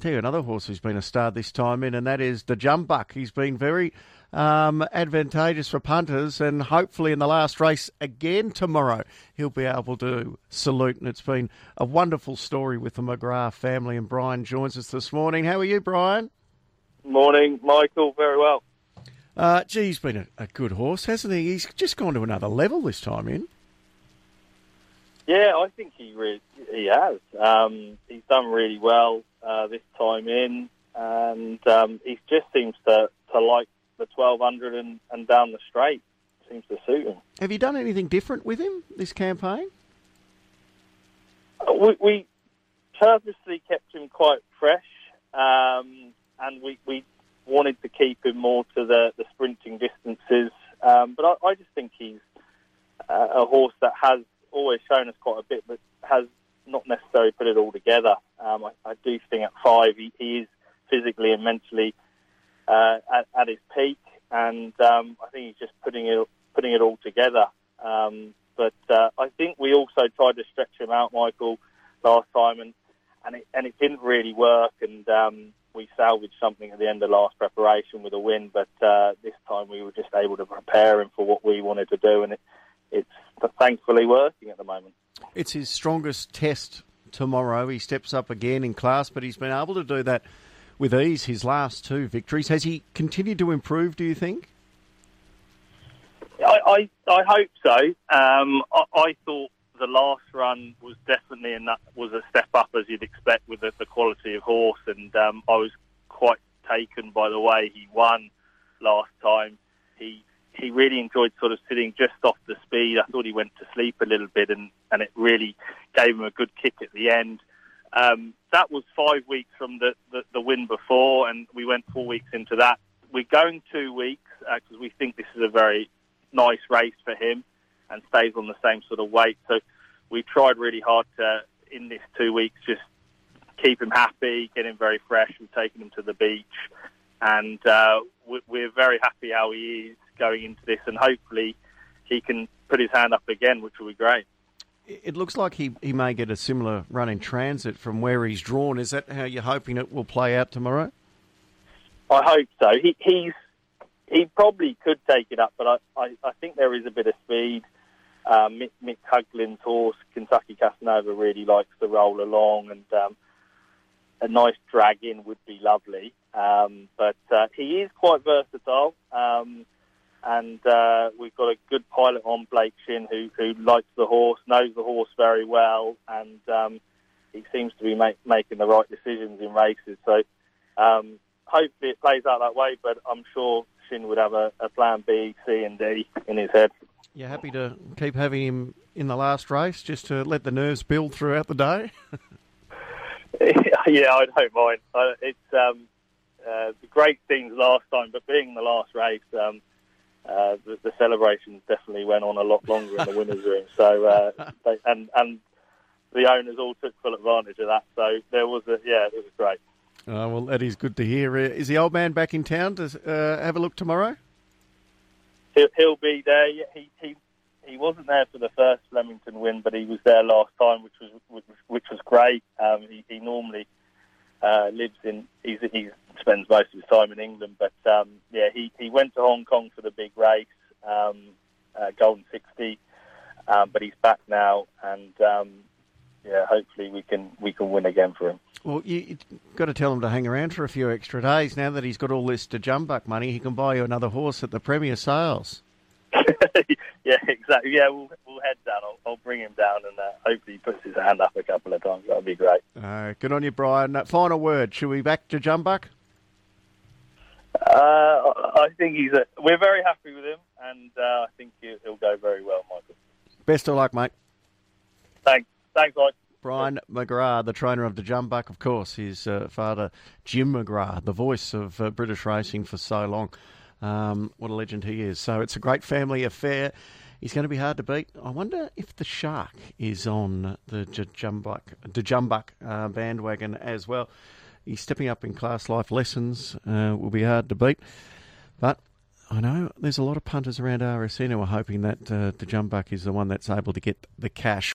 tell you another horse who's been a star this time in, and that is the Jumbuck. He's been very um, advantageous for punters, and hopefully in the last race again tomorrow, he'll be able to salute. And it's been a wonderful story with the McGrath family, and Brian joins us this morning. How are you, Brian? Morning, Michael. Very well. Uh, gee, he's been a, a good horse, hasn't he? He's just gone to another level this time in. Yeah, I think he really, he has. Um, he's done really well uh, this time in, and um, he just seems to, to like the 1200 and, and down the straight. Seems to suit him. Have you done anything different with him this campaign? Uh, we, we purposely kept him quite fresh, um, and we, we wanted to keep him more to the, the sprinting distances. Um, but I, I, just think he's uh, a horse that has always shown us quite a bit, but has not necessarily put it all together. Um, I, I, do think at five he, he is physically and mentally uh, at, at, his peak, and um, I think he's just putting it putting it all together. Um, but uh, I think we also tried to stretch him out, Michael, last time, and and it, and it didn't really work, and um, we salvaged something at the end of last preparation with a win. But uh, this time we were just able to prepare him for what we wanted to do, and it, it's thankfully working at the moment. It's his strongest test tomorrow. He steps up again in class, but he's been able to do that with ease his last two victories. Has he continued to improve, do you think? I, I, I hope so. Um, I, I, thought the last run was definitely and that was a step up as you'd expect with the, the quality of horse, and um, I was quite taken by the way he won last time. He he really enjoyed sort of sitting just off the speed. I thought he went to sleep a little bit, and, and it really gave him a good kick at the end. Um, that was five weeks from the, the, the, win before, and we went four weeks into that. We're going two weeks because uh, we think this is a very nice race for him and stays on the same sort of weight. So we tried really hard to, in this two weeks, just keep him happy, get him very fresh. We've taken him to the beach, and uh, we're very happy how he is going into this, and hopefully he can put his hand up again, which will be great. It looks like he, he may get a similar run in transit from where he's drawn. Is that how you're hoping it will play out tomorrow? I hope so. He, he's he probably could take it up, but I, I, I think there is a bit of speed. Uh, Mick, Mick Huglin's horse, Kentucky Casanova, really likes to roll along, and um, a nice drag in would be lovely. Um, but uh, he is quite versatile. Um, and uh, we've got a good pilot on Blake Shin who, who likes the horse, knows the horse very well, and um, he seems to be make, making the right decisions in races. So um, hopefully it plays out that way, but I'm sure Shin would have a, a, plan B, C, and D in his head. You're happy to keep having him in the last race just to let the nerves build throughout the day? yeah, I don't mind. It's um, uh, great things last time, but being the last race, um, uh, the, the, celebrations definitely went on a lot longer in the winners' room. So uh, they, and and the owners all took full advantage of that. So there was a yeah, it was great. Uh, well, that is good to hear. Uh, is the old man back in town to uh, have a look tomorrow? He'll, he'll be there. He, he he wasn't there for the first Flemington win, but he was there last time, which was which was great. Um, he, he normally uh, lives in he's, he spends most of his time in England, but um, yeah, he, he went to Hong Kong for the big race, um, uh, Golden Sixty, um, but he's back now, and um, yeah, hopefully we can we can win again for him. Well, you, have got to tell him to hang around for a few extra days. Now that he's got all this to Jumbuck money, he can buy you another horse at the Premier Sales. yeah, exactly. Yeah, we'll, we'll head down. I'll, I'll bring him down, and uh, hopefully he puts his hand up a couple of times. That'll be great. Uh, good on you, Brian. Uh, final word. Should we back to Jumbuck? Uh, I think he's. A, we're very happy with him, and uh, I think he'll, go very well, Michael. Best of luck, mate. Thanks. Thanks, Mike. Brian McGrath, the trainer of the Jumbuck, of course, his uh, father Jim McGrath, the voice of British racing for so long. Um, what a legend he is. So it's a great family affair. He's going to be hard to beat. I wonder if the Shark is on the Jumbuck, the Jumbuck uh, bandwagon as well. He's stepping up in class life lessons. Uh, will be hard to beat. But I know there's a lot of punters around RSN who are hoping that uh, the Jumbuck is the one that's able to get the cash.